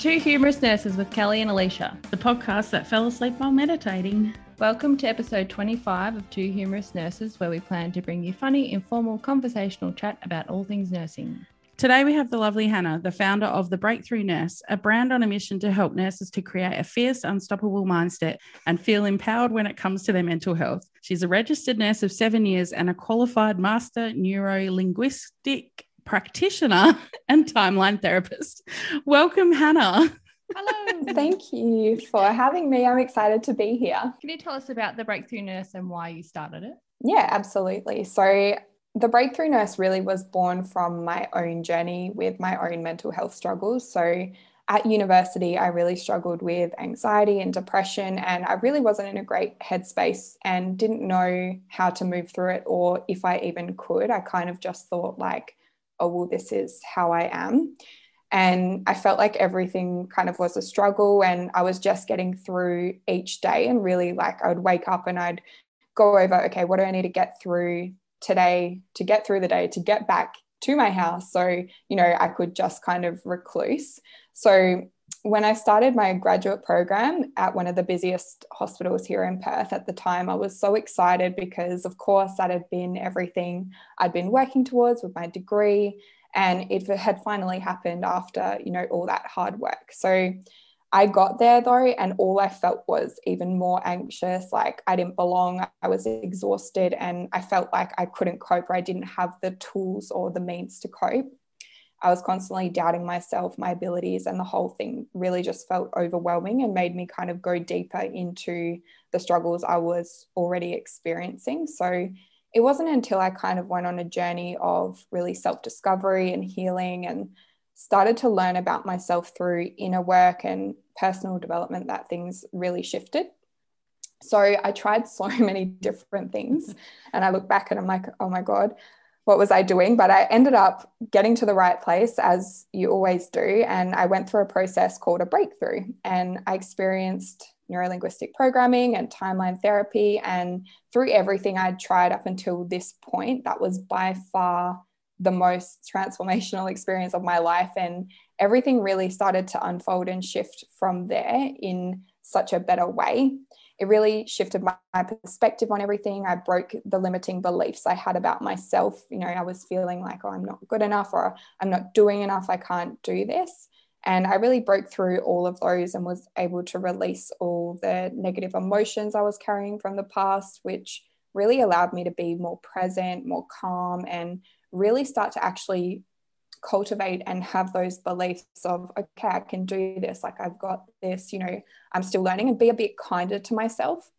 Two Humorous Nurses with Kelly and Alicia. the podcast that fell asleep while meditating. Welcome to episode 25 of Two Humorous Nurses, where we plan to bring you funny, informal, conversational chat about all things nursing. Today, we have the lovely Hannah, the founder of The Breakthrough Nurse, a brand on a mission to help nurses to create a fierce, unstoppable mindset and feel empowered when it comes to their mental health. She's a registered nurse of seven years and a qualified master neuro linguistic practitioner and timeline therapist. Welcome, Hannah. Hello. Thank you for having me. I'm excited to be here. Can you tell us about the Breakthrough Nurse and why you started it? Yeah, absolutely. So, the Breakthrough Nurse really was born from my own journey with my own mental health struggles. So, at university, I really struggled with anxiety and depression, and I really wasn't in a great headspace and didn't know how to move through it or if I even could. I kind of just thought, like, oh, well, this is how I am. And I felt like everything kind of was a struggle, and I was just getting through each day. And really, like, I would wake up and I'd go over, okay, what do I need to get through today to get through the day, to get back to my house? So, you know, I could just kind of recluse. So, when I started my graduate program at one of the busiest hospitals here in Perth at the time, I was so excited because, of course, that had been everything I'd been working towards with my degree. And it had finally happened after, you know, all that hard work. So I got there though, and all I felt was even more anxious. Like I didn't belong. I was exhausted and I felt like I couldn't cope or I didn't have the tools or the means to cope. I was constantly doubting myself, my abilities, and the whole thing really just felt overwhelming and made me kind of go deeper into the struggles I was already experiencing. So it wasn't until I kind of went on a journey of really self discovery and healing and started to learn about myself through inner work and personal development that things really shifted. So I tried so many different things. And I look back and I'm like, oh my God, what was I doing? But I ended up getting to the right place as you always do. And I went through a process called a breakthrough. And I experienced neurolinguistic programming and timeline therapy. And through everything I'd tried up until this point, that was by far the most transformational experience of my life. And everything really started to unfold and shift from there in such a better way it really shifted my, my, perspective on everything. I broke the limiting beliefs I had about myself. You know, I was feeling like, oh, I'm not good enough or I'm not doing enough. I can't do this. And I really broke through all of those and was able to release all the negative emotions I was carrying from the past, which really allowed me to be more present, more calm, and really start to actually cultivate and have those beliefs of okay i can do this like i've got this you know i'm still learning and be a bit kinder to myself.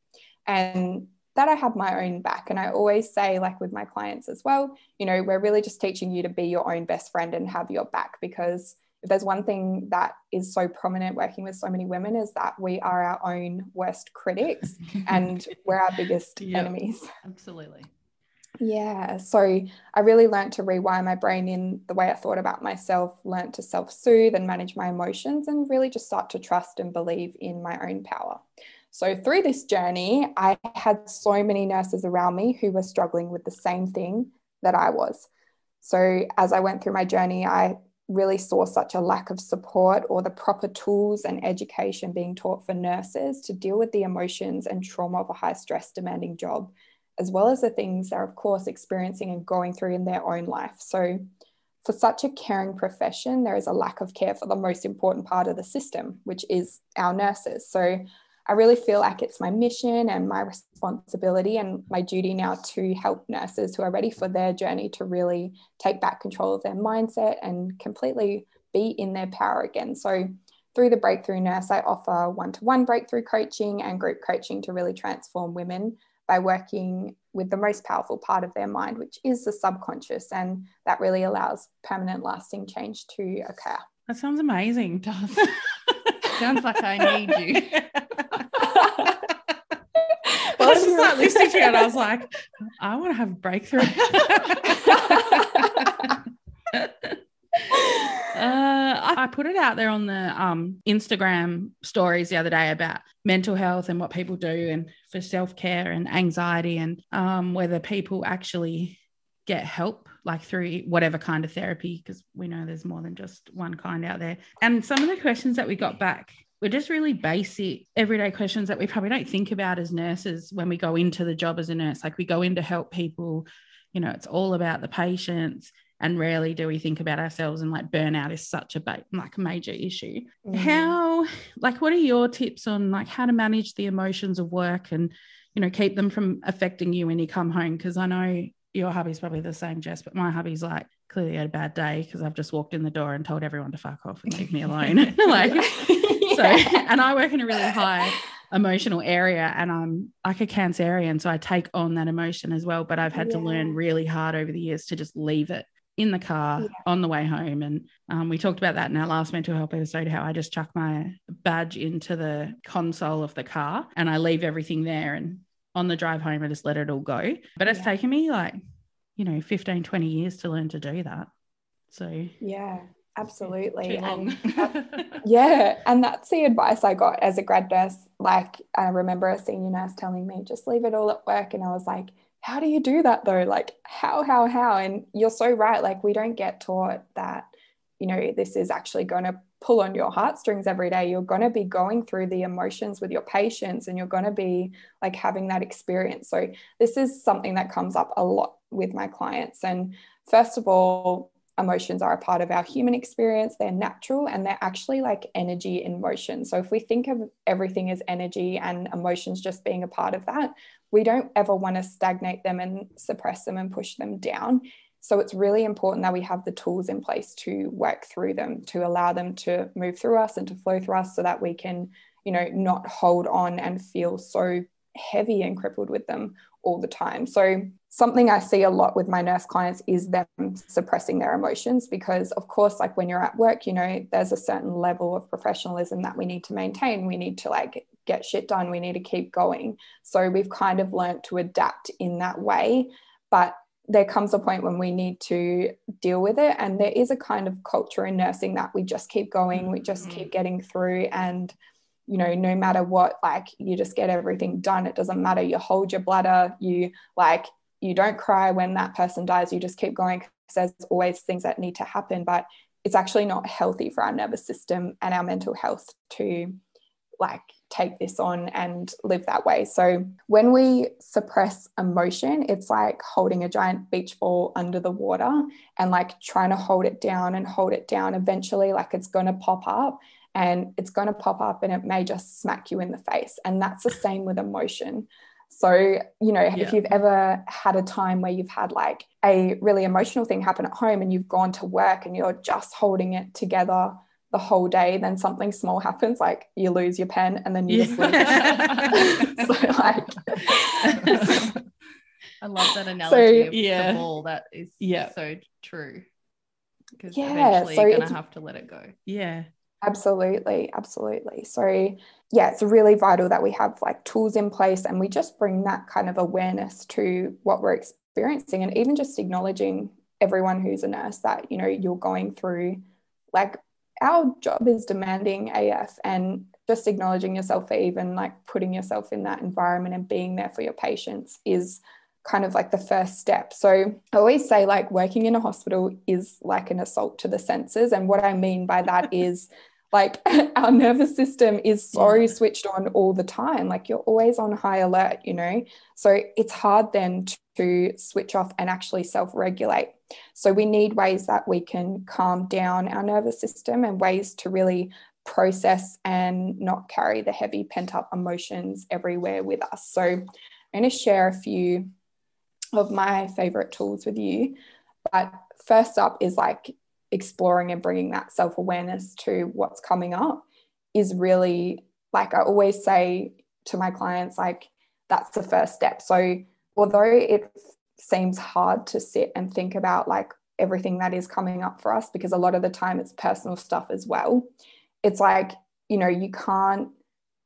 And that i have my own back. And i always say like with my clients as well you know we're really just teaching you to be your own best friend and have your back because if there's one thing that is so prominent working with so many women is that we are our own worst critics and we're our biggest yep, enemies. Absolutely yeah. So I really learned to rewire my brain in the way I thought about myself, learned to self soothe and manage my emotions, and really just start to trust and believe in my own power. So through this journey, I had so many nurses around me who were struggling with the same thing that I was. So as I went through my journey, I really saw such a lack of support or the proper tools and education being taught for nurses to deal with the emotions and trauma of a high stress demanding job as well as the things they're, of course, experiencing and going through in their own life. So, for such a caring profession, there is a lack of care for the most important part of the system, which is our nurses. So, I really feel like it's my mission and my responsibility and my duty now to help nurses who are ready for their journey to really take back control of their mindset and completely be in their power again. So, through the Breakthrough Nurse, I offer one to one breakthrough coaching and group coaching to really transform women by working with the most powerful part of their mind, which is the subconscious. And that really allows permanent, lasting change to occur. That sounds amazing, does. sounds like I need you. well, I was just like listening to it, and I was like, I want to have a breakthrough. Uh, I put it out there on the um, Instagram stories the other day about mental health and what people do and for self care and anxiety and um, whether people actually get help like through whatever kind of therapy because we know there's more than just one kind out there. And some of the questions that we got back were just really basic everyday questions that we probably don't think about as nurses when we go into the job as a nurse. Like we go in to help people you know it's all about the patients and rarely do we think about ourselves and like burnout is such a ba- like a major issue mm. how like what are your tips on like how to manage the emotions of work and you know keep them from affecting you when you come home because i know your hubby's probably the same, Jess, but my hubby's like clearly had a bad day because I've just walked in the door and told everyone to fuck off and leave me alone. like, yeah. so, and I work in a really high emotional area and I'm like a Cancerian, so I take on that emotion as well. But I've had yeah. to learn really hard over the years to just leave it in the car yeah. on the way home. And um, we talked about that in our last mental health episode how I just chuck my badge into the console of the car and I leave everything there and on the drive home, I just let it all go. But it's yeah. taken me like, you know, 15, 20 years to learn to do that. So, yeah, absolutely. And yeah. And that's the advice I got as a grad nurse. Like, I remember a senior nurse telling me, just leave it all at work. And I was like, how do you do that though? Like, how, how, how? And you're so right. Like, we don't get taught that, you know, this is actually going to pull on your heartstrings every day you're going to be going through the emotions with your patients and you're going to be like having that experience so this is something that comes up a lot with my clients and first of all emotions are a part of our human experience. They're natural and they're actually like energy in motion. So if we think of everything as energy and emotions just being a part of that we don't ever want to stagnate them and suppress them and push them down. So it's really important that we have the tools in place to work through them, to allow them to move through us and to flow through us so that we can, you know, not hold on and feel so heavy and crippled with them all the time. So something I see a lot with my nurse clients is them suppressing their emotions because of course like when you're at work, you know, there's a certain level of professionalism that we need to maintain. We need to like get shit done. We need to keep going. So we've kind of learned to adapt in that way. But there comes a point when we need to deal with it. And there is a kind of culture in nursing that we just keep going, we just mm-hmm. keep getting through. And, you know, no matter what, like you just get everything done. It doesn't matter. You hold your bladder, you like, you don't cry when that person dies, you just keep going because there's always things that need to happen. But it's actually not healthy for our nervous system and our mental health to like take this on and live that way. So when we suppress emotion, it's like holding a giant beach ball under the water and like trying to hold it down and hold it down. Eventually, like it's going to pop up and it's going to pop up and it may just smack you in the face. And that's the same with emotion. So, you know, yeah. if you've ever had a time where you've had like a really emotional thing happen at home and you've gone to work and you're just holding it together the whole day, then something small happens, like you lose your pen and then you just lose. so like I love that analogy so, of yeah. the ball. That is yeah. so true. Because yeah, eventually so you're gonna have to let it go. Yeah. Absolutely, absolutely. So yeah, it's really vital that we have like tools in place and we just bring that kind of awareness to what we're experiencing and even just acknowledging everyone who's a nurse that, you know, you're going through like our job is demanding AF and just acknowledging yourself for even like putting yourself in that environment and being there for your patients is kind of like the first step. So I always say like working in a hospital is like an assault to the senses. And what I mean by that is like our nervous system is so yeah. switched on all the time. Like you're always on high alert, you know? So it's hard then to switch off and actually self regulate. So we need ways that we can calm down our nervous system and ways to really process and not carry the heavy pent up emotions everywhere with us. So I'm going to share a few of my favorite tools with you. But first up is like exploring and bringing that self awareness to what's coming up is really like I always say to my clients, like that's the first step. So although it seems hard to sit and think about like everything that is coming up for us because a lot of the time it's personal stuff as well it's like you know you can't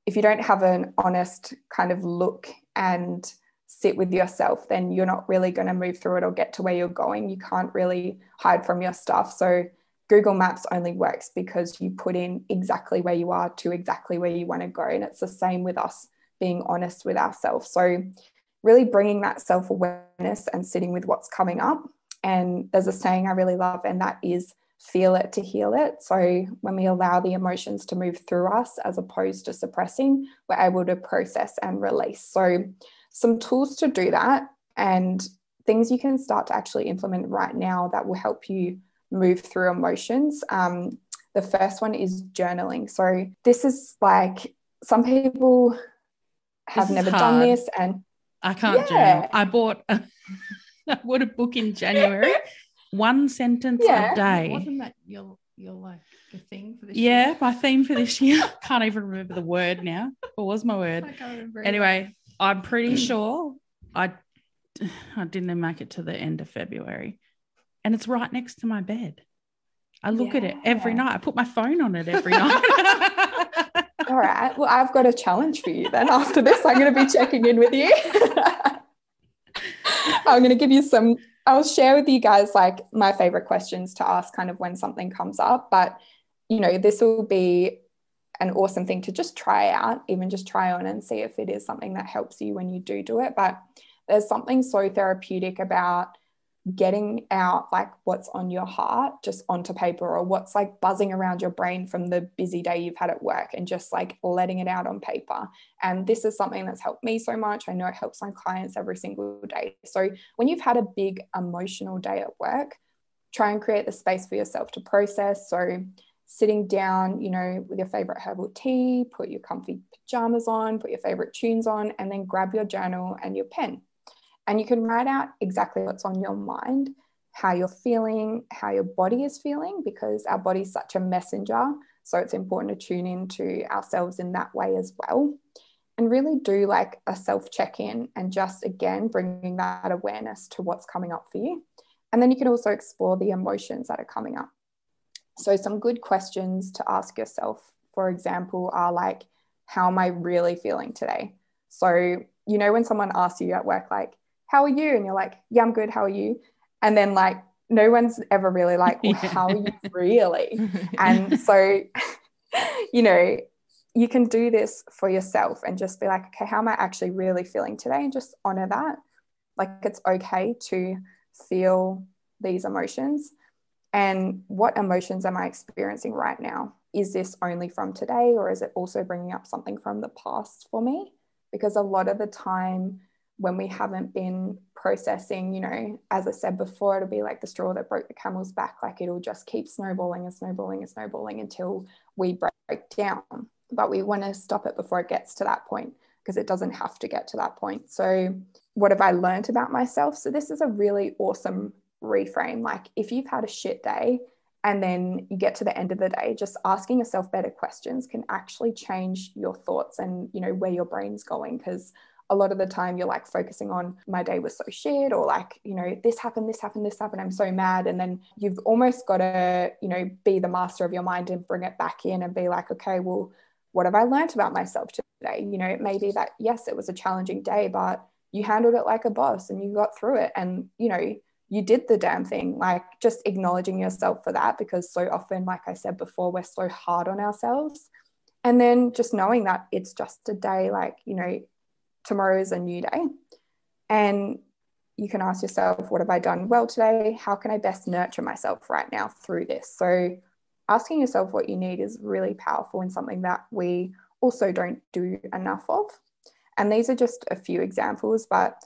if you don't have an honest kind of look and sit with yourself then you're not really going to move through it or get to where you're going you can't really hide from your stuff so google maps only works because you put in exactly where you are to exactly where you want to go and it's the same with us being honest with ourselves so really bringing that self awareness and sitting with what's coming up. And there's a saying I really love, and that is feel it to heal it. So when we allow the emotions to move through us as opposed to suppressing, we're able to process and release. So some tools to do that and things you can start to actually implement right now that will help you move through emotions. Um, the first one is journaling. So this is like some people have never hard. done this and I can't yeah. journal. I bought a, I bought a book in January one sentence yeah. a day. Wasn't that your your like the thing for this yeah, year? my theme for this year. Can't even remember the word now. What was my word? Anyway, I'm pretty sure I I didn't make it to the end of February. And it's right next to my bed. I look yeah. at it every night. I put my phone on it every night. All right. Well, I've got a challenge for you then. After this, I'm going to be checking in with you. I'm going to give you some I'll share with you guys like my favorite questions to ask kind of when something comes up. But, you know, this will be an awesome thing to just try out, even just try on and see if it is something that helps you when you do do it. But there's something so therapeutic about getting out like what's on your heart just onto paper or what's like buzzing around your brain from the busy day you've had at work and just like letting it out on paper. And this is something that's helped me so much. I know it helps my clients every single day. So when you've had a big emotional day at work, try and create the space for yourself to process. So sitting down, you know, with your favorite herbal tea, put your comfy pajamas on, put your favorite tunes on, and then grab your journal and your pen and you can write out exactly what's on your mind, how you're feeling, how your body is feeling, because our body's such a messenger. So it's important to tune into ourselves in that way as well. And really do like a self check in and just again bringing that awareness to what's coming up for you. And then you can also explore the emotions that are coming up. So, some good questions to ask yourself, for example, are like, How am I really feeling today? So, you know, when someone asks you at work, like, how are you? And you're like, yeah, I'm good. How are you? And then like, no one's ever really like, well, yeah. how are you really? and so, you know, you can do this for yourself and just be like, okay, how am I actually really feeling today? And just honor that. Like, it's okay to feel these emotions. And what emotions am I experiencing right now? Is this only from today, or is it also bringing up something from the past for me? Because a lot of the time, when we haven't been processing, you know, as I said before, it'll be like the straw that broke the camel's back. Like it'll just keep snowballing and snowballing and snowballing until we break down. But we want to stop it before it gets to that point because it doesn't have to get to that point. So, what have I learned about myself? So, this is a really awesome reframe. Like, if you've had a shit day and then you get to the end of the day, just asking yourself better questions can actually change your thoughts and, you know, where your brain's going. Because a lot of the time you're like focusing on my day was so shit or like you know this happened this happened this happened i'm so mad and then you've almost got to you know be the master of your mind and bring it back in and be like okay well what have i learned about myself today you know it may be that yes it was a challenging day but you handled it like a boss and you got through it and you know you did the damn thing like just acknowledging yourself for that because so often like i said before we're so hard on ourselves and then just knowing that it's just a day like you know tomorrow is a new day. And you can ask yourself, what have I done well today? How can I best nurture myself right now through this? So, asking yourself what you need is really powerful and something that we also don't do enough of. And these are just a few examples, but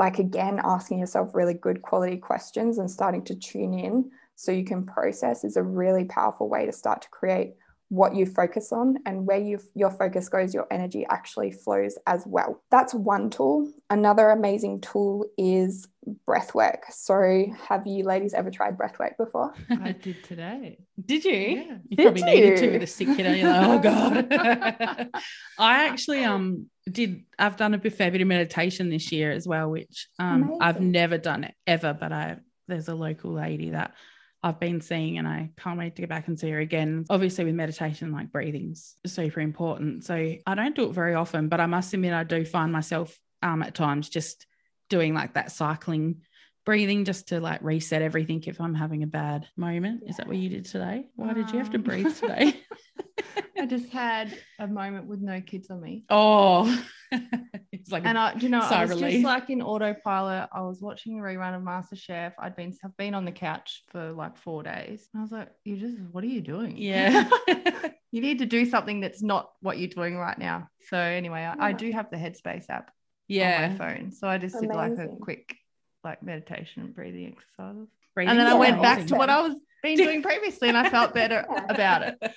like again, asking yourself really good quality questions and starting to tune in so you can process is a really powerful way to start to create what you focus on and where you, your focus goes, your energy actually flows as well. That's one tool. Another amazing tool is breath work. So, have you ladies ever tried breath work before? I did today. Did you? Yeah. You did probably you? needed to with a sick kid. You're like, oh god. I actually um did. I've done a fair bit of meditation this year as well, which um I've never done it ever, but I there's a local lady that I've been seeing and I can't wait to get back and see her again. Obviously, with meditation, like breathing's super important. So I don't do it very often, but I must admit, I do find myself um, at times just doing like that cycling breathing just to like reset everything if I'm having a bad moment. Yeah. Is that what you did today? Why um, did you have to breathe today? I just had a moment with no kids on me. Oh, it's like And I, do you know, sigh I was relief. just like in autopilot. I was watching a rerun of MasterChef. I'd been, I've been on the couch for like four days. And I was like, you just, what are you doing? yeah. you need to do something that's not what you're doing right now. So anyway, I, I do have the Headspace app on yeah. my phone. So I just did like a quick like meditation and breathing exercises. Breathing And then I went back to what I was been doing previously and I felt better Yeah. about it.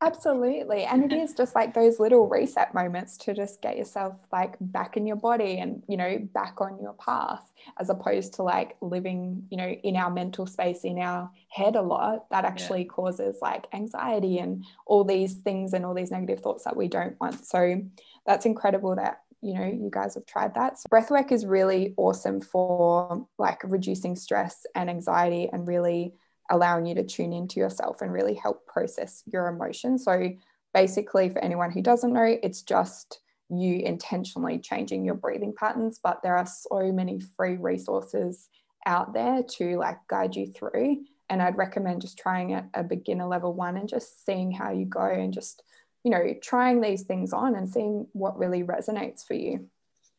Absolutely. And it is just like those little reset moments to just get yourself like back in your body and, you know, back on your path, as opposed to like living, you know, in our mental space, in our head a lot. That actually causes like anxiety and all these things and all these negative thoughts that we don't want. So that's incredible that you know you guys have tried that. So breathwork is really awesome for like reducing stress and anxiety and really allowing you to tune into yourself and really help process your emotions. So basically for anyone who doesn't know it's just you intentionally changing your breathing patterns but there are so many free resources out there to like guide you through. And i'd recommend just trying it a beginner level one and just seeing how you go and just you know trying these things on and seeing what really resonates for you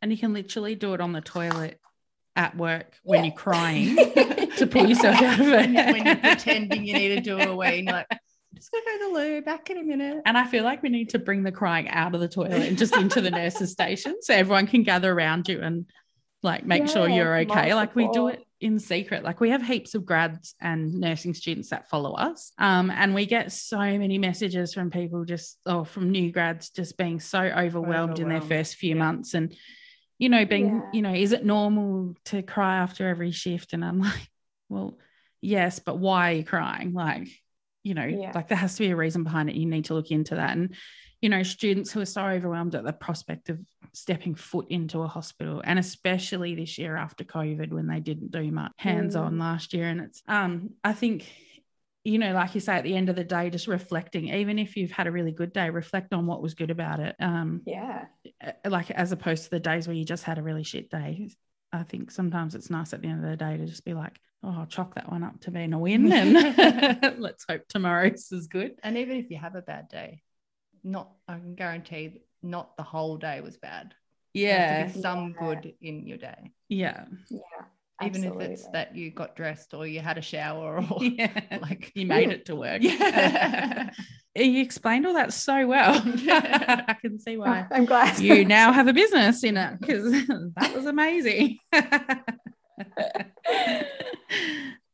And you can literally do it on the toilet at work when Yeah. you're crying to pull yourself out of it. when, you- when you're pretending you need to do it away and you're like, just gonna go to the loo, back in a minute. And I feel like we need to bring the crying out of the toilet and just into the nurses' station so everyone can gather around you and like make sure you're okay. moral Like we do it in secret. Like we have heaps of grads and nursing students that follow us. Um, and we get so many messages from people just or from new grads just being so overwhelmed, in their first few Yeah. months and you know, being, Yeah. you know, is it normal to cry after every shift? And I'm like, well, yes, but why are you crying? Like, you know, Yeah. like there has to be a reason behind it. You need to look into that. And, you know, students who are so overwhelmed at the prospect of stepping foot into a hospital, and especially this year after COVID when they didn't do much hands on Mm. last year. And it's, um, I think, you know, like you say, at the end of the day, just reflecting, even if you've had a really good day, reflect on what was good about it. Um, yeah like as opposed to the days where you just had a really shit day. I think sometimes it's nice at the end of the day to just be like, oh, I'll chalk that one up to being a win and let's hope tomorrow's is good. And even if you have a bad day, not I can guarantee not the whole day was bad. There has to be some Yeah. good in your day. Yeah. yeah Even if it's that you got dressed or you had a shower or Yeah. like you made it to work. Yeah. you explained all that so well. I can see why. i'm glad You now have a business in it because that was amazing.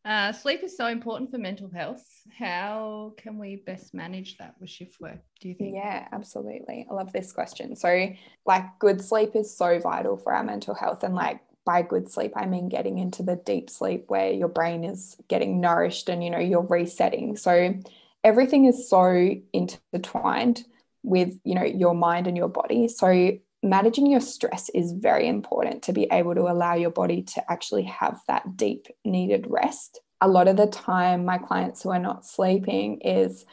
Uh, sleep is so important for mental health. How can we best manage that with shift work? Do you think? Yeah, absolutely. I love this question. So, like, good sleep is so vital for our mental health. And, like, by good sleep, I mean getting into the deep sleep where your brain is getting nourished and, you know, you're resetting. So, everything is so intertwined with, you know, your mind and your body. So, managing your stress is very important to be able to allow your body to actually have that deep needed rest. A lot of the time, my clients who are not sleeping is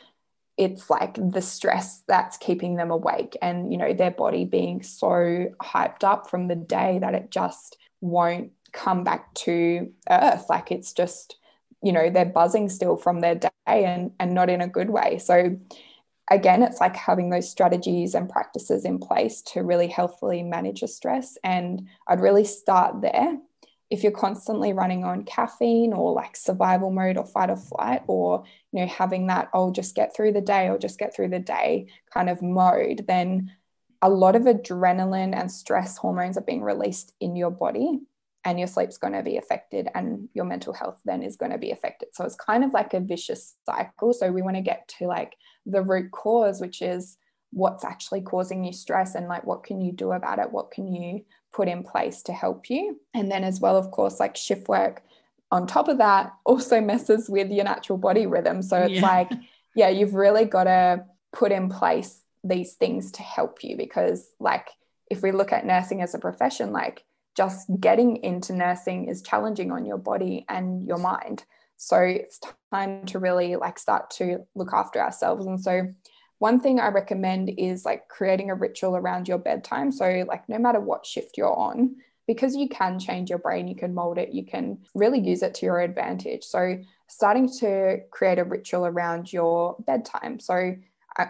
it's like the stress that's keeping them awake and you know their body being so hyped up from the day that it just won't come back to earth. Like it's just you know they're buzzing still from their day and and not in a good way. So again it's like having those strategies and practices in place to really healthfully manage your stress. And i'd really start there if you're constantly running on caffeine or like survival mode or fight or flight or you know having that i'll just get through the day or just get through the day kind of mode then a lot of adrenaline and stress hormones are being released in your body and your sleep's going to be affected and your mental health then is going to be affected. So it's kind of like a vicious cycle. So we want to get to like the root cause which is what's actually causing you stress and like what can you do about it? What can you put in place to help you. And then as well of course like shift work on top of that also messes with your natural body rhythm. So it's Yeah. like yeah you've really got to put in place these things to help you because like if we look at nursing as a profession like just getting into nursing is challenging on your body and your mind. So it's time to really like start to look after ourselves. And so one thing I recommend is like creating a ritual around your bedtime. So, like, no matter what shift you're on, because you can change your brain, you can mold it, you can really use it to your advantage. So, starting to create a ritual around your bedtime. So,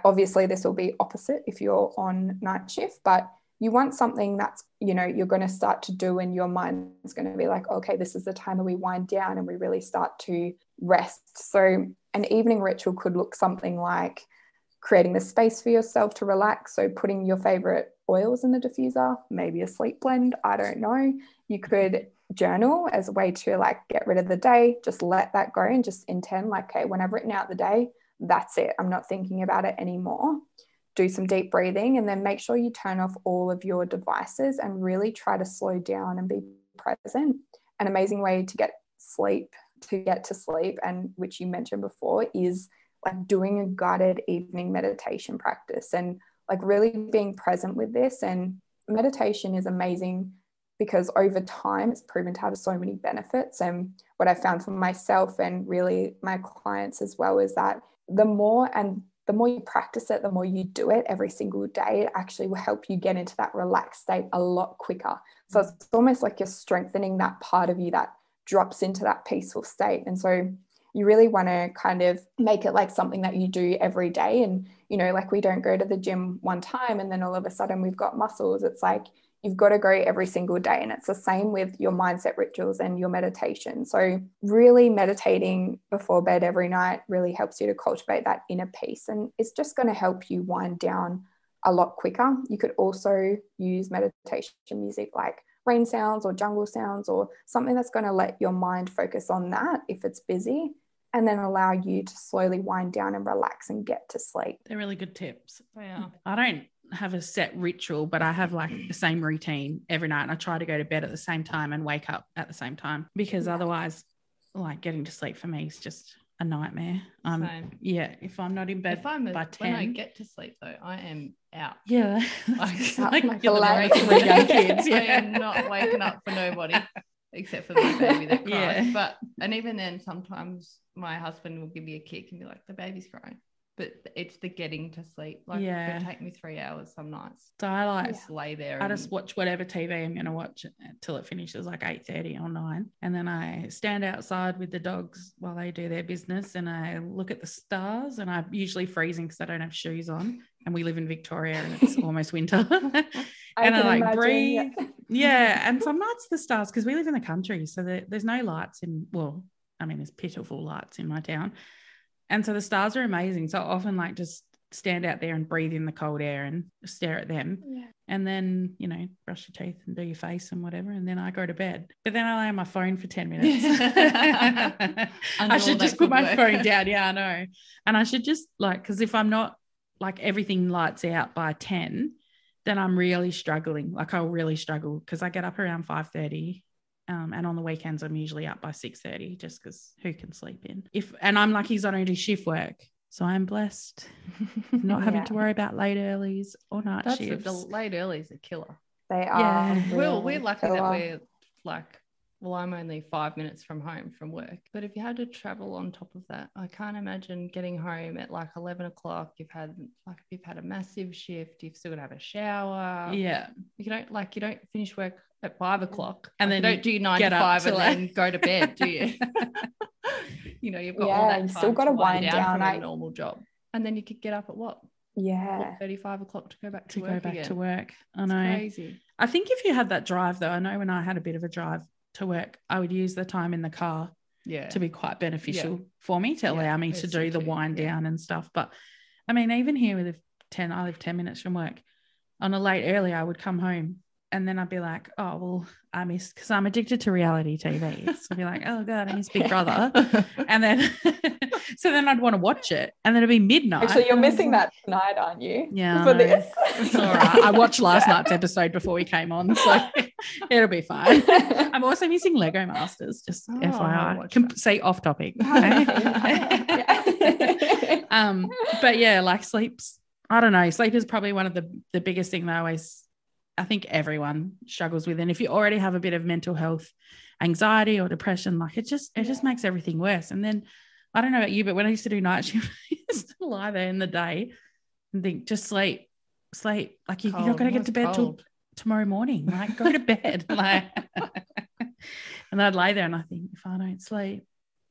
obviously, this will be opposite if you're on night shift, but you want something that's you know you're going to start to do and your mind's going to be like okay this is the time where we wind down and we really start to rest so an evening ritual could look something like creating the space for yourself to relax. So putting your favorite oils in the diffuser maybe a sleep blend i don't know. You could journal as a way to like get rid of the day just let that go and just intend like okay when i've written out the day that's it. I'm not thinking about it anymore. Do some deep breathing and then make sure you turn off all of your devices and really try to slow down and be present. An amazing way to get sleep, to get to sleep, and which you mentioned before, is like doing a guided evening meditation practice and like really being present with this. And meditation is amazing because over time it's proven to have so many benefits. And what I found for myself and really my clients as well is that the more and the more you practice it, the more you do it every single day, it actually will help you get into that relaxed state a lot quicker. So it's almost like you're strengthening that part of you that drops into that peaceful state. And so you really want to kind of make it like something that you do every day. And, you know, like we don't go to the gym one time and then all of a sudden we've got muscles. It's like you've got to go every single day. And it's the same with your mindset rituals and your meditation. So, really meditating before bed every night really helps you to cultivate that inner peace. And it's just going to help you wind down a lot quicker. You could also use meditation music like rain sounds or jungle sounds or something that's going to let your mind focus on that if it's busy and then allow you to slowly wind down and relax and get to sleep. They're really good tips. Yeah. I don't have a set ritual, but I have like the same routine every night. And I try to go to bed at the same time and wake up at the same time because otherwise, like getting to sleep for me is just a nightmare. Um, Same. yeah, if I'm not in bed if I'm a, by 10. When I get to sleep though, I am out. Yeah. like, like, like young kids. Yeah. I am not waking up for nobody except for the baby that cries. Yeah. But, and even then, sometimes my husband will give me a kick and be like, the baby's crying but it's the getting to sleep. Like yeah. it take me three hours some nights. So I like just lay there. I and... just watch whatever TV I'm gonna watch until it finishes like eight thirty or 9. And then I stand outside with the dogs while they do their business and I look at the stars and I'm usually freezing because I don't have shoes on. And we live in Victoria and it's almost winter. and I, I like imagine, breathe. Yeah. yeah. And some nights the stars, because we live in the country. So there, there's no lights in well, I mean, there's pitiful lights in my town and so the stars are amazing. So I often like just stand out there and breathe in the cold air and stare at them. Yeah. And then, you know, brush your teeth and do your face and whatever. And then I go to bed. But then I lay on my phone for 10 minutes. I should just put my work. phone down. Yeah, I know. And I should just like, because if I'm not like everything lights out by 10, then I'm really struggling. Like I'll really struggle because I get up around 5 30 um, and on the weekends, I'm usually up by six thirty, just because who can sleep in? If and I'm lucky, I don't do shift work, so I'm blessed, not having to worry about late earlys or night That's shifts. The, the late earlys are killer. They are. Yeah. Well, we're lucky killer. that we're like well, I'm only five minutes from home from work. But if you had to travel on top of that, I can't imagine getting home at like 11 o'clock. You've had like, if you've had a massive shift, you've still got to have a shower. Yeah. You don't like, you don't finish work at five o'clock and then don't do nine to five and like... then go to bed, do you? you know, you've got yeah, all that. You still got to wind down, down from I... a normal job. And then you could get up at what? Yeah. 35 o'clock to go back to, to work. Go back again. to work. I know. It's crazy. I think if you had that drive though, I know when I had a bit of a drive to work, I would use the time in the car yeah. to be quite beneficial yeah. for me to allow yeah, me to do the wind down and stuff. But I mean, even here with 10, I live 10 minutes from work. On a late early, I would come home and then I'd be like, oh, well, I missed because I'm addicted to reality TV. So I'd be like, oh God, I miss Big Brother. and then, so then I'd want to watch it. And then it'd be midnight. Actually, you're missing that tonight, aren't you? Yeah. For this. It's all right. I watched last night's episode before we came on. So it'll be fine. I'm also missing Lego Masters, just oh, FYI. Com- say off topic. Okay? um, but yeah, like sleep's, I don't know, sleep is probably one of the, the biggest thing that I always I think everyone struggles with. It. And if you already have a bit of mental health anxiety or depression, like it just it yeah. just makes everything worse. And then I don't know about you, but when I used to do night shift, I used to lie there in the day and think, just sleep, sleep. Like you, are not going to get to bed till tomorrow morning. Like go to bed. like, and I'd lay there and I think, if I don't sleep,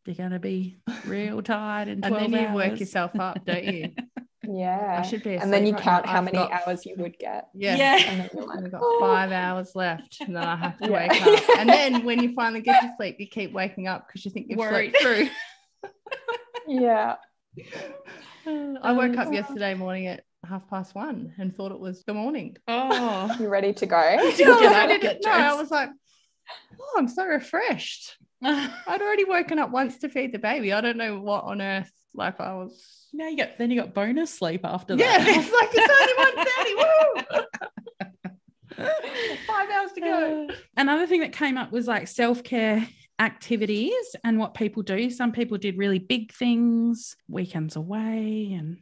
you're going to be real tired. In and then you hours. work yourself up, don't you? Yeah. I should be. and then you right count now. how I've many got- hours you would get. Yeah. Yeah. And then you're like, I've got five hours left, and then I have to Yeah. wake up. And then when you finally get to sleep, you keep waking up because you think you've Worried. slept through. Yeah. I woke um, up Oh. yesterday morning at half past one and thought it was the morning. Oh. You ready to go? No, get I up, didn't get know. I was like, oh, I'm so refreshed. I'd already woken up once to feed the baby. I don't know what on earth. Like I was. Now you get then you got bonus sleep after that. Yeah, it's like, it's only one thirty. Five hours to go. Another thing that came up was like self care activities and what people do. Some people did really big things, weekends away, and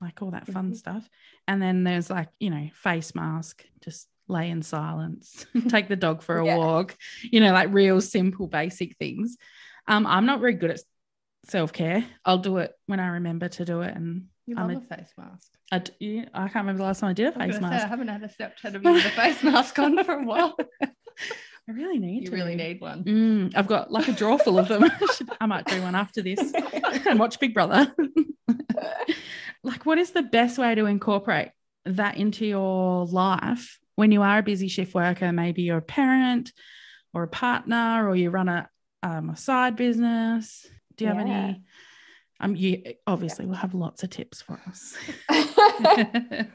like all that fun Mhm. stuff. And then there's like, you know, face mask, just lay in silence, take the dog for a Yeah. walk, you know, like real simple, basic things. Um, I'm not very good at self care. I'll do it when I remember to do it. And You I'm love a- a face mask. I, yeah, I can't remember the last time I did a face gonna say, I haven't had a Snapchat of you with a face mask on for a while. I really need You to. really need one. Mm, I've got like a drawer full of them. I I might do one after this and watch Big Brother. like, what is the best way to incorporate that into your life when you are a busy shift worker? Maybe you're a parent or a partner, or you run a, um, a side business. Do you have Yeah. any? Um, you obviously will have lots of tips for us.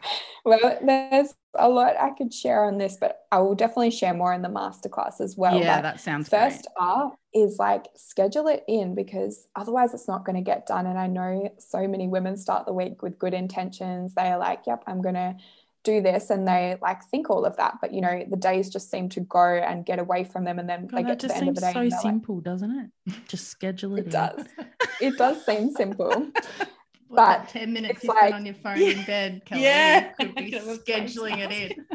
well, there's a lot I could share on this, but I will definitely share more in the masterclass as well. yeah, that sounds first up is like schedule it in because otherwise it's not going to get done. And I know so many women start the week with good intentions. They are like, yep, I'm going to do this. And they like think all of that. But, you know, the days just seem to go and get away from them. And then God, they that get to the just end of the day. so and they're like, simple, doesn't it? Just schedule it. it in. does. It does seem simple. What, But that 10 minutes it's like- on your phone Yeah. in bed, Kelly. Yeah. Could be Get a face scheduling it in.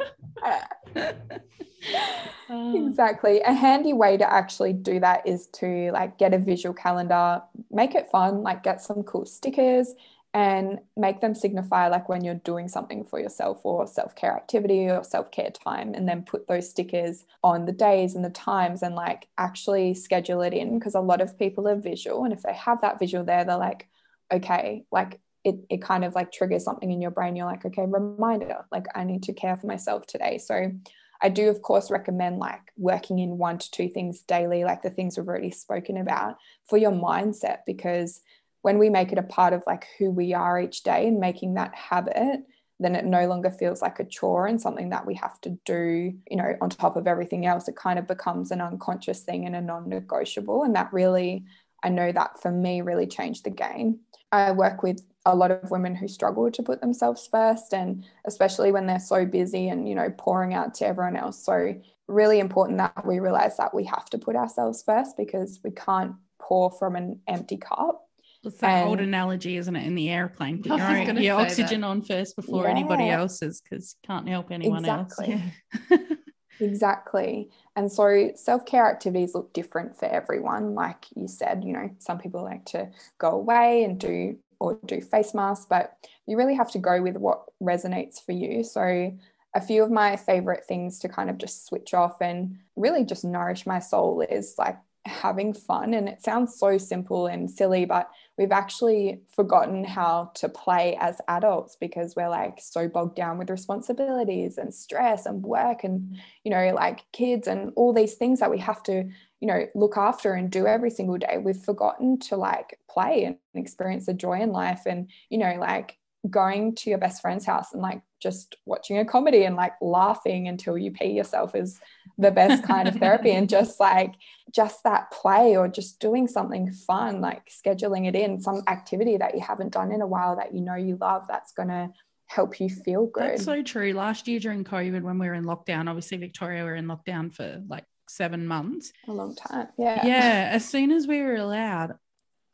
Oh. Exactly. A handy way to actually do that is to like get a visual calendar, make it fun, like get some cool stickers and make them signify like when you're doing something for yourself or self-care activity or self-care time and then put those stickers on the days and the times and like actually schedule it in. Because a lot of people are visual and if they have that visual there they're like okay like it, it kind of like triggers something in your brain. You're like okay reminder like I need to care for myself today. So I do, of course, recommend like working in one to two things daily, like the things we've already spoken about for your mindset, because when we make it a part of like who we are each day and making that habit, then it no longer feels like a chore and something that we have to do, you know, on top of everything else. It kind of becomes an unconscious thing and a non negotiable. And that really, I know that for me, really changed the game. I work with a lot of women who struggle to put themselves first and especially when they're so busy and you know pouring out to everyone else so really important that we realize that we have to put ourselves first because we can't pour from an empty cup It's that old analogy, isn't it? In the airplane, put your, your oxygen on first before anybody Yeah. else's because can't help anyone exactly else. exactly and so self-care activities look different for everyone like you said you know some people like to go away and do or do face masks but you really have to go with what resonates for you so a few of my favorite things to kind of just switch off and really just nourish my soul is like having fun and it sounds so simple and silly but we've actually forgotten how to play as adults because we're like so bogged down with responsibilities and stress and work and you know like kids and all these things that we have to you know look after and do every single day. We've forgotten to like play and experience the joy in life and you know like going to your best friend's house and like just watching a comedy and like laughing until you pee yourself is the best kind of therapy and just like just that play or just doing something fun like scheduling it in some activity that you haven't done in a while that you know you love that's going to help you feel good That's so true. Last year during COVID, when we were in lockdown, obviously Victoria were in lockdown for like seven months. a long time yeah Yeah, as soon as we were allowed,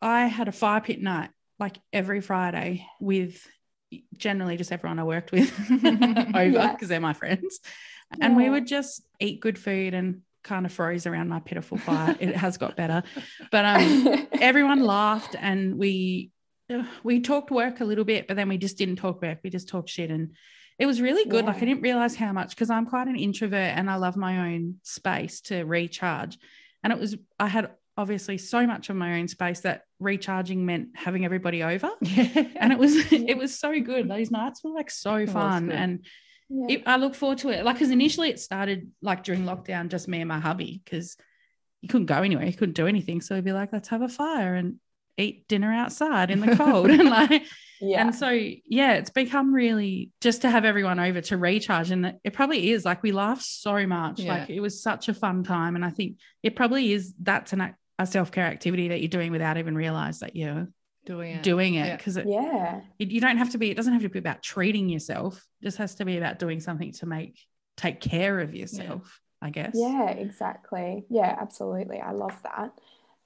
I had a fire pit night like every Friday with generally just everyone I worked with over because Yeah. they're my friends. And we would just eat good food and kind of froze around my pitiful fire. it has got better. But um everyone laughed and we we talked work a little bit, but then we just didn't talk work. We just talked shit and it was really good. Like I didn't realize how much because I'm quite an introvert and I love my own space to recharge. And it was I had obviously so much of my own space that recharging meant having everybody over. and it was it was so good. Those nights were like so fun. And yeah. it, I look forward to it. Like because initially it started like during lockdown, just me and my hubby, because you couldn't go anywhere, you couldn't do anything. So we'd be like, let's have a fire and eat dinner outside in the cold. and like yeah. And so, yeah, it's become really just to have everyone over to recharge. And it probably is like we laugh so much. Yeah. Like it was such a fun time. And I think it probably is that's an, a self care activity that you're doing without even realize that you're doing it. Doing it. Because yeah. It, you don't have to be, it doesn't have to be about treating yourself, it just has to be about doing something to make, take care of yourself, yeah. I guess. Yeah, exactly. Yeah, absolutely. I love that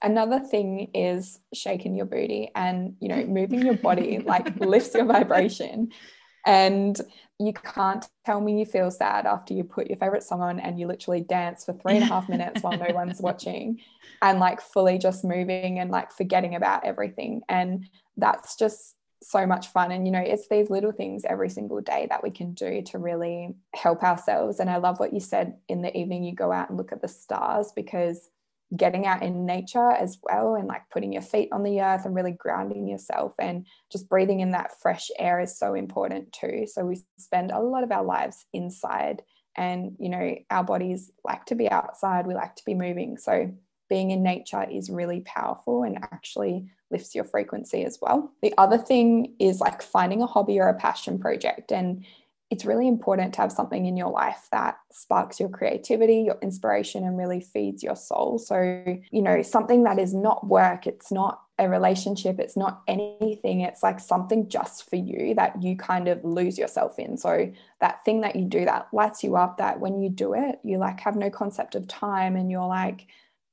another thing is shaking your booty and you know moving your body like lifts your vibration and you can't tell me you feel sad after you put your favorite song on and you literally dance for three and a half minutes while no one's watching and like fully just moving and like forgetting about everything. And that's just so much fun. And you know it's these little things every single day that we can do to really help ourselves. And i love what you said in the evening you go out and look at the stars because getting out in nature as well and like putting your feet on the earth and really grounding yourself and just breathing in that fresh air is so important too. So we spend a lot of our lives inside and you know our bodies like to be outside we like to be moving. So being in nature is really powerful and actually lifts your frequency as well. The other thing is like finding a hobby or a passion project and it's really important to have something in your life that sparks your creativity, your inspiration, and really feeds your soul. So, you know, something that is not work, it's not a relationship, it's not anything, it's like something just for you that you kind of lose yourself in. So, that thing that you do that lights you up, that when you do it, you like have no concept of time and you're like,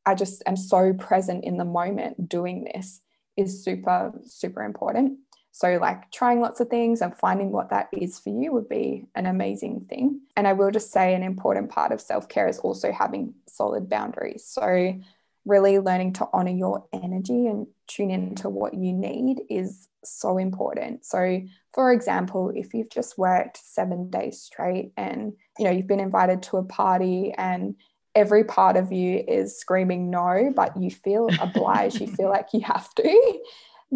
I just am so present in the moment doing this is super, super important. So, like trying lots of things and finding what that is for you would be an amazing thing. And I will just say an important part of self care is also having solid boundaries. So, really learning to honor your energy and tune into what you need is so important. So, for example, if you've just worked seven days straight and you know you've been invited to a party and every part of you is screaming no, but you feel obliged, you feel like you have to,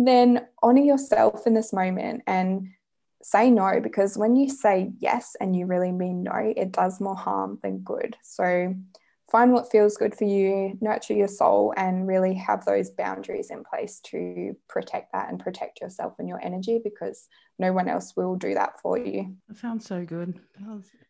then honor yourself in this moment and say no because when you say yes and you really mean no, it does more harm than good. So find what feels good for you, nurture your soul, and really have those boundaries in place to protect that and protect yourself and your energy because no one else will do that for you. That sounds so good.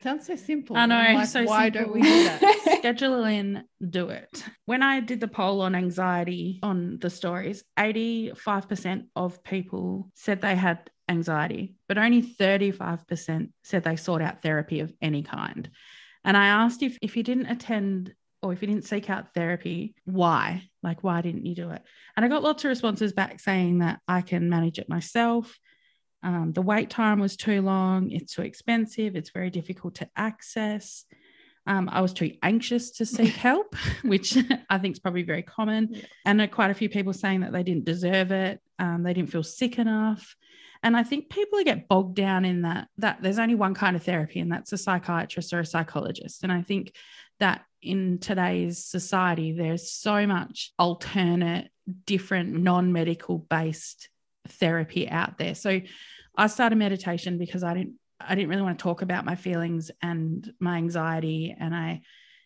sounds so simple. I know. Like, so why simple. don't we do that? Schedule in, do it. When I did the poll on anxiety on the stories, 85% of people said they had anxiety, but only 35% said they sought out therapy of any kind. And I asked if if you didn't attend or if you didn't seek out therapy, why? Like, why didn't you do it? And I got lots of responses back saying that I can manage it myself. Um, the wait time was too long. It's too expensive. It's very difficult to access. Um, I was too anxious to seek help, which I think is probably very common. Yeah. And quite a few people saying that they didn't deserve it. Um, they didn't feel sick enough. And I think people get bogged down in that that there's only one kind of therapy, and that's a psychiatrist or a psychologist. And I think that in today's society, there's so much alternate, different, non-medical based therapy out there. So I started meditation because I didn't I didn't really want to talk about my feelings and my anxiety. And I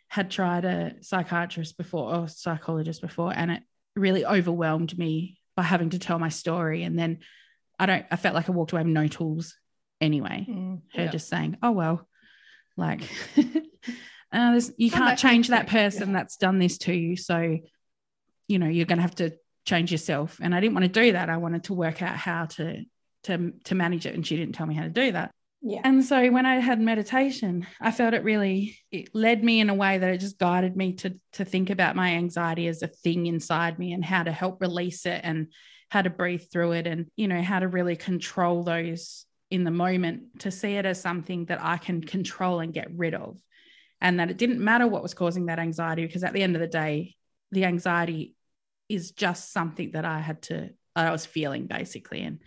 had tried a psychiatrist before or psychologist before, and it really overwhelmed me by having to tell my story. And then I don't, I felt like I walked away with no tools anyway. Mm, Her just saying, oh, well, like, uh, you can't change that person yeah. that's done this to you. So, you know, you're going to have to change yourself. And I didn't want to do that. I wanted to work out how to, to, to manage it. And she didn't tell me how to do that. Yeah. And so when I had meditation, I felt it really it led me in a way that it just guided me to to think about my anxiety as a thing inside me and how to help release it and how to breathe through it and you know how to really control those in the moment to see it as something that I can control and get rid of. And that it didn't matter what was causing that anxiety because at the end of the day the anxiety is just something that I had to I was feeling basically. And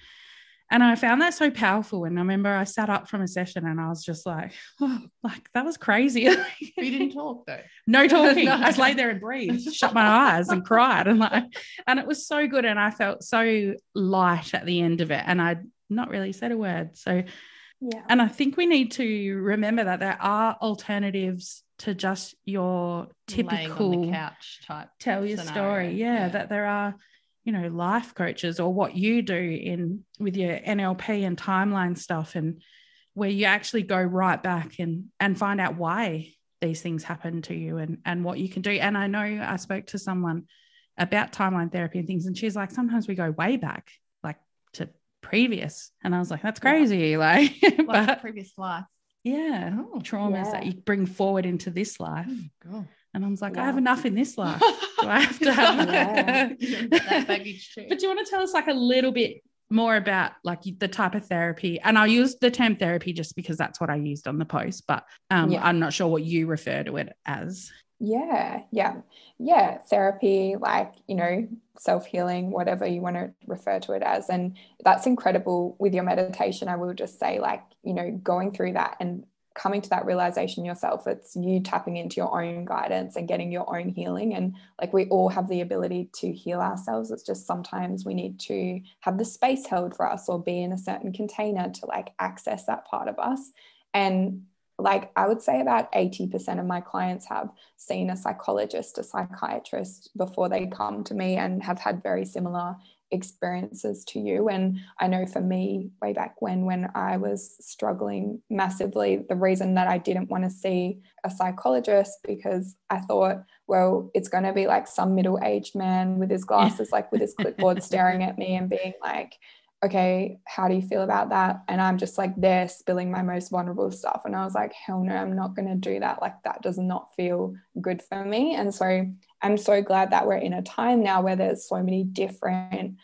And I found that so powerful. And I remember I sat up from a session and I was just like, oh, like that was crazy. we didn't talk though. No talking. no. I just laid there and breathed, shut my eyes and cried. And like, and it was so good. And I felt so light at the end of it. And I'd not really said a word. So yeah. And I think we need to remember that there are alternatives to just your typical couch type tell your scenario. story. Yeah, yeah, that there are you know life coaches or what you do in with your NLP and timeline stuff and where you actually go right back and and find out why these things happen to you and and what you can do. And I know I spoke to someone about timeline therapy and things and she's like sometimes we go way back like to previous. And I was like that's crazy yeah. like, like but, previous life. Yeah. Oh, traumas yeah. that you bring forward into this life. Oh, and I was like, yeah. I have enough in this life. Do I have to have that baggage too? But do you want to tell us like a little bit more about like the type of therapy? And I'll use the term therapy just because that's what I used on the post, but um, yeah. I'm not sure what you refer to it as. Yeah, yeah, yeah. Therapy, like, you know, self healing, whatever you want to refer to it as. And that's incredible with your meditation. I will just say, like, you know, going through that and coming to that realization yourself it's you tapping into your own guidance and getting your own healing. And like we all have the ability to heal ourselves. It's just sometimes we need to have the space held for us or be in a certain container to like access that part of us. And like I would say about 80% of my clients have seen a psychologist, a psychiatrist before they come to me and have had very similar experiences to you. And i know for me way back when when i was struggling massively the reason that i didn't want to see a psychologist because i thought well it's going to be like some middle-aged man with his glasses like with his clipboard staring at me and being like okay how do you feel about that? And i'm just like there spilling my most vulnerable stuff. And i was like hell no i'm not going to do that. Like that does not feel good for me. And so I'm so glad that we're in a time now where there's so many different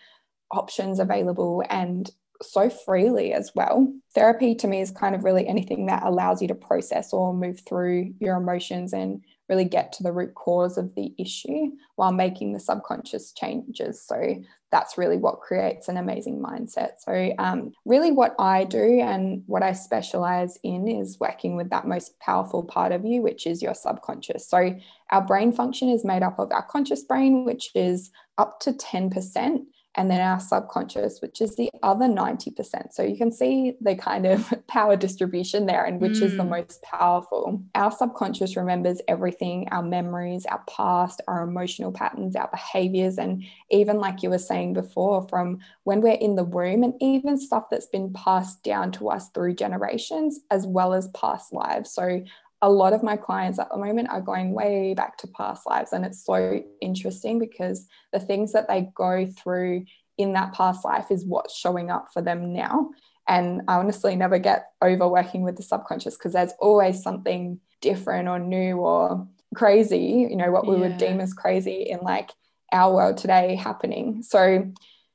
options available and so freely as well. Therapy to me is kind of really anything that allows you to process or move through your emotions and really get to the root cause of the issue while making the subconscious changes. So that's really what creates an amazing mindset. So, um, really, what I do and what I specialize in is working with that most powerful part of you, which is your subconscious. So, our brain function is made up of our conscious brain, which is up to 10% and then our subconscious, which is the other 90%. So you can see the kind of power distribution there and which mm. is the mm. most powerful. Our subconscious remembers everything our memories, our past, our emotional patterns, our behaviors, and even like you were saying before, from when we're in the womb, and even stuff that's been passed down to us through generations, as well as past lives. So a lot of my clients at the moment are going way back to past lives. And it's so interesting because the things that they go through in that past life is what's showing up for them now. And I honestly never get over working with the subconscious because there's always something different or new or crazy, you know, what we yeah. would deem as crazy in like our world today happening. So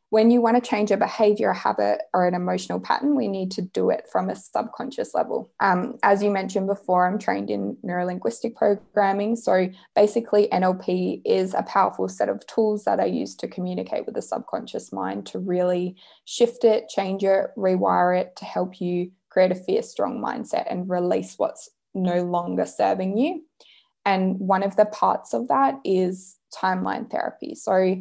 when you want to change a behavior, a habit, or an emotional pattern, we need to do it from a subconscious level. Um, as you mentioned before, I'm trained in neurolinguistic programming. So basically, NLP is a powerful set of tools that I use to communicate with the subconscious mind to really shift it, change it, rewire it to help you create a fierce, strong mindset and release what's no longer serving you. And one of the parts of that is timeline therapy. So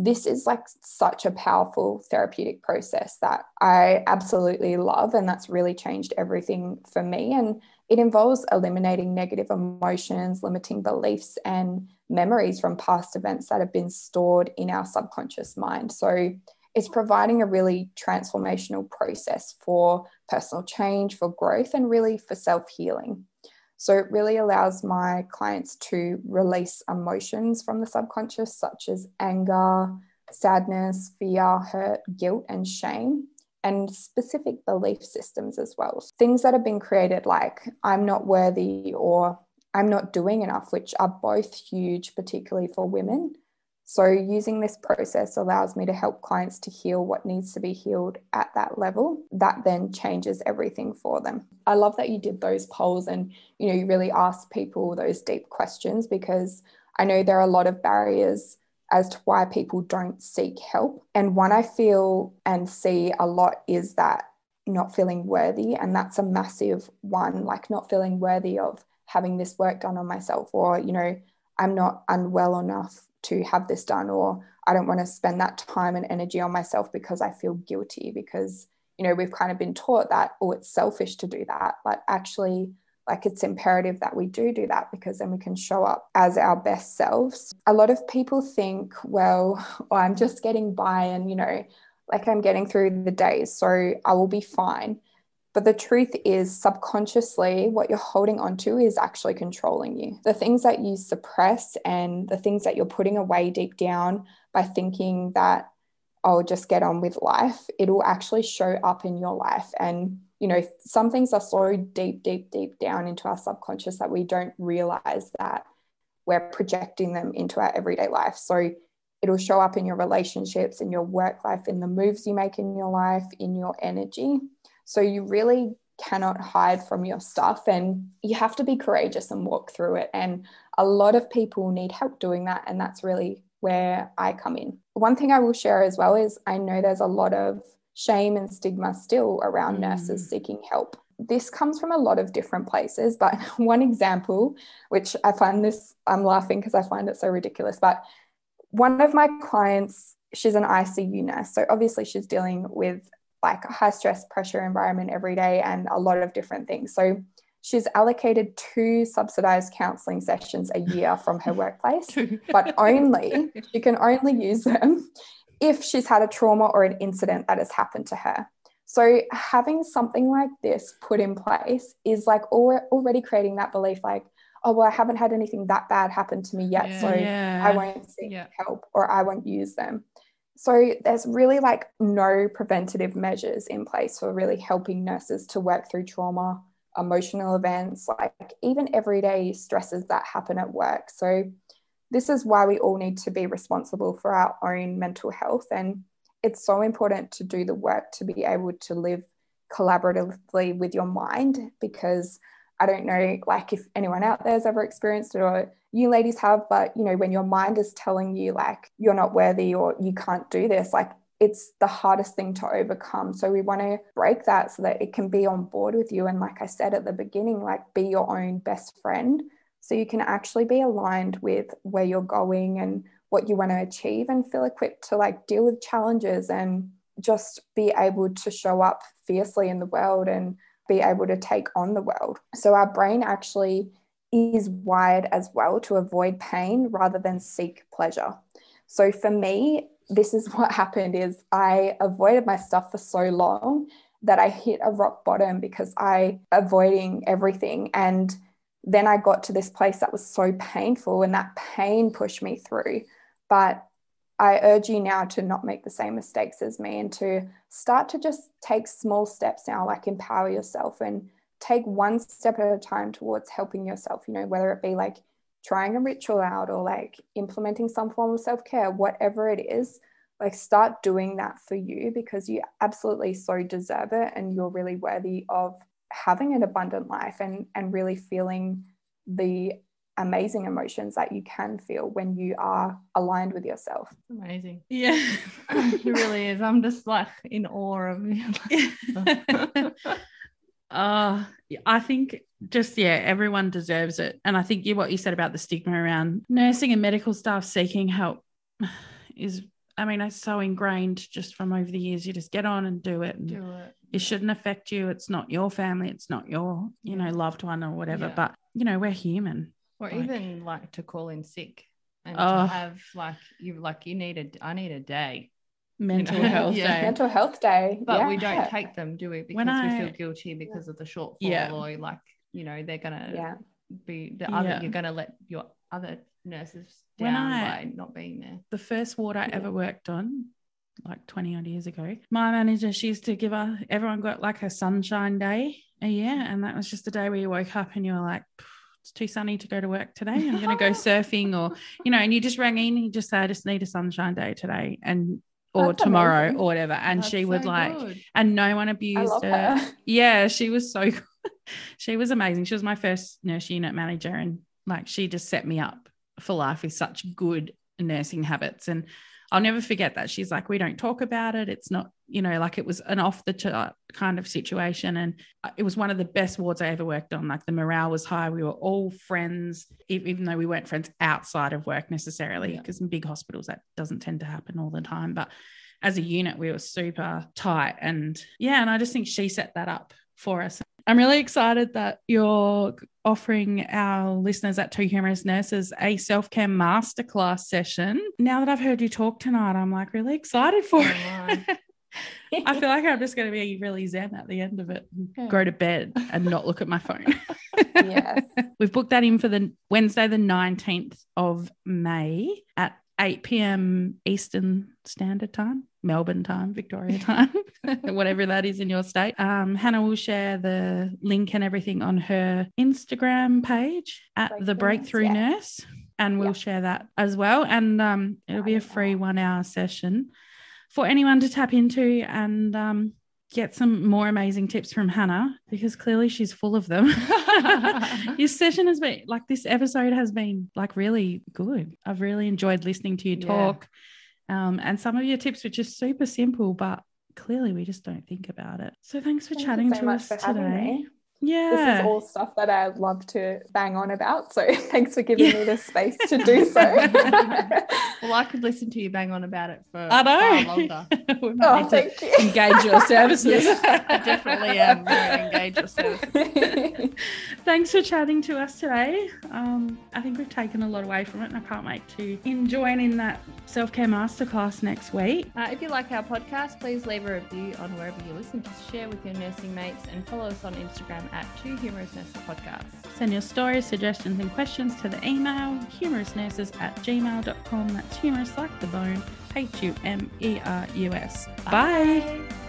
this is like such a powerful therapeutic process that I absolutely love. And that's really changed everything for me. And it involves eliminating negative emotions, limiting beliefs, and memories from past events that have been stored in our subconscious mind. So it's providing a really transformational process for personal change, for growth, and really for self healing. So it really allows my clients to release emotions from the subconscious, such as anger, sadness, fear, hurt, guilt, and shame, and specific belief systems as well. Things that have been created like I'm not worthy or I'm not doing enough, which are both huge, particularly for women. So, using this process allows me to help clients to heal what needs to be healed at that level. That then changes everything for them. I love that you did those polls and you know you really asked people those deep questions because I know there are a lot of barriers as to why people don't seek help. And one I feel and see a lot is that not feeling worthy. And that's a massive one, like not feeling worthy of having this work done on myself, or, you know, I'm not unwell enough to have this done, or I don't want to spend that time and energy on myself because I feel guilty because, you know, we've kind of been taught that, oh, it's selfish to do that. But actually, like it's imperative that we do do that because then we can show up as our best selves. A lot of people think, well, oh, I'm just getting by and, you know, like I'm getting through the days, so I will be fine. But the truth is, subconsciously, what you're holding onto is actually controlling you. The things that you suppress and the things that you're putting away deep down by thinking that I'll just get on with life, it will actually show up in your life. And, you know, some things are so deep, deep, deep down into our subconscious that we don't realize that we're projecting them into our everyday life. So it'll show up in your relationships, in your work life, in the moves you make in your life, in your energy. So you really cannot hide from your stuff and you have to be courageous and walk through it. And a lot of people need help doing that. And that's really where I come in. One thing I will share as well is I know there's a lot of shame and stigma still around mm. nurses seeking help. This comes from a lot of different places, but one example, which I find this, I'm laughing because I find it so ridiculous, but one of my clients, she's an ICU nurse. So obviously she's dealing with like a high stress pressure environment every day and a lot of different things. So she's allocated two subsidized counseling sessions a year from her workplace, but only she can only use them if she's had a trauma or an incident that has happened to her. So having something like this put in place is like already creating that belief like oh well i haven't had anything that bad happen to me yet yeah, so yeah. i won't seek yeah. help or i won't use them so there's really like no preventative measures in place for really helping nurses to work through trauma emotional events like even everyday stresses that happen at work. So this is why we all need to be responsible for our own mental health and it's so important to do the work to be able to live collaboratively with your mind because I don't know, like if anyone out there's ever experienced it or you ladies have, but you know, when your mind is telling you like you're not worthy or you can't do this, like it's the hardest thing to overcome. So we want to break that so that it can be on board with you. And like I said at the beginning, like be your own best friend. So you can actually be aligned with where you're going and what you want to achieve and feel equipped to like deal with challenges and just be able to show up fiercely in the world and be able to take on the world. So our brain actually is wired as well to avoid pain rather than seek pleasure. So for me, this is what happened is I avoided my stuff for so long that I hit a rock bottom because I avoiding everything and then I got to this place that was so painful and that pain pushed me through. But I urge you now to not make the same mistakes as me and to start to just take small steps now, like empower yourself and take one step at a time towards helping yourself, you know, whether it be like trying a ritual out or like implementing some form of self care, whatever it is, like start doing that for you because you absolutely so deserve it and you're really worthy of having an abundant life and and really feeling the amazing emotions that you can feel when you are aligned with yourself. Amazing. Yeah. it really is. I'm just like in awe of you. uh I think just yeah, everyone deserves it. And I think you what you said about the stigma around nursing and medical staff seeking help is I mean, it's so ingrained just from over the years. You just get on and do it. And do it. It shouldn't affect you. It's not your family. It's not your, you know, loved one or whatever. Yeah. But you know, we're human or like, even like to call in sick and oh, to have like you like you need a I need a day mental you know? health yeah. day mental health day but yeah. we don't take them do we because when I, we feel guilty because yeah. of the shortfall yeah. or like you know they're gonna yeah. be the other you're gonna let your other nurses down I, by not being there the first ward I ever worked on like 20 odd years ago my manager she used to give her everyone got like a sunshine day a year and that was just the day where you woke up and you were like it's too sunny to go to work today. I'm going to go surfing or, you know, and you just rang in, you just say, I just need a sunshine day today. And or That's tomorrow amazing. or whatever. And That's she would so like, good. and no one abused her. her. Yeah, she was so she was amazing. She was my first nurse unit manager. And like, she just set me up for life with such good nursing habits. And I'll never forget that. She's like, we don't talk about it. It's not, you know, like it was an off the chart kind of situation. And it was one of the best wards I ever worked on. Like the morale was high. We were all friends, even though we weren't friends outside of work necessarily, because yeah. in big hospitals, that doesn't tend to happen all the time. But as a unit, we were super tight. And yeah, and I just think she set that up for us. I'm really excited that you're offering our listeners at Two Humerus Nurses a self care masterclass session. Now that I've heard you talk tonight, I'm like really excited for oh, it. I feel like I'm just going to be really zen at the end of it, yeah. go to bed and not look at my phone. yes. We've booked that in for the Wednesday, the 19th of May at 8 p.m. Eastern Standard Time. Melbourne time, Victoria time, whatever that is in your state. Um, Hannah will share the link and everything on her Instagram page at Breakthrough the Breakthrough Nurse, yeah. Nurse, and we'll yeah. share that as well. And um, it'll be a free one hour session for anyone to tap into and um, get some more amazing tips from Hannah because clearly she's full of them. Your session has been like this episode has been like really good. I've really enjoyed listening to you talk. Yeah um, and some of your tips which just super simple, but clearly we just don't think about it. So thanks for Thank chatting so to us today. Yeah. This is all stuff that I love to bang on about. So thanks for giving yeah. me the space to do so. well, I could listen to you bang on about it for I know. far longer. oh, thank you. Engage your services. I definitely am very engage your services. thanks for chatting to us today. Um, I think we've taken a lot away from it and I can't wait to join in that self-care masterclass next week. Uh, if you like our podcast, please leave a review on wherever you listen. Just share with your nursing mates and follow us on Instagram at Two Humerus Nurses Podcast. Send your stories, suggestions, and questions to the email humerusnurses at gmail.com. That's humerus like the bone, H U M E R U S. Bye. Bye.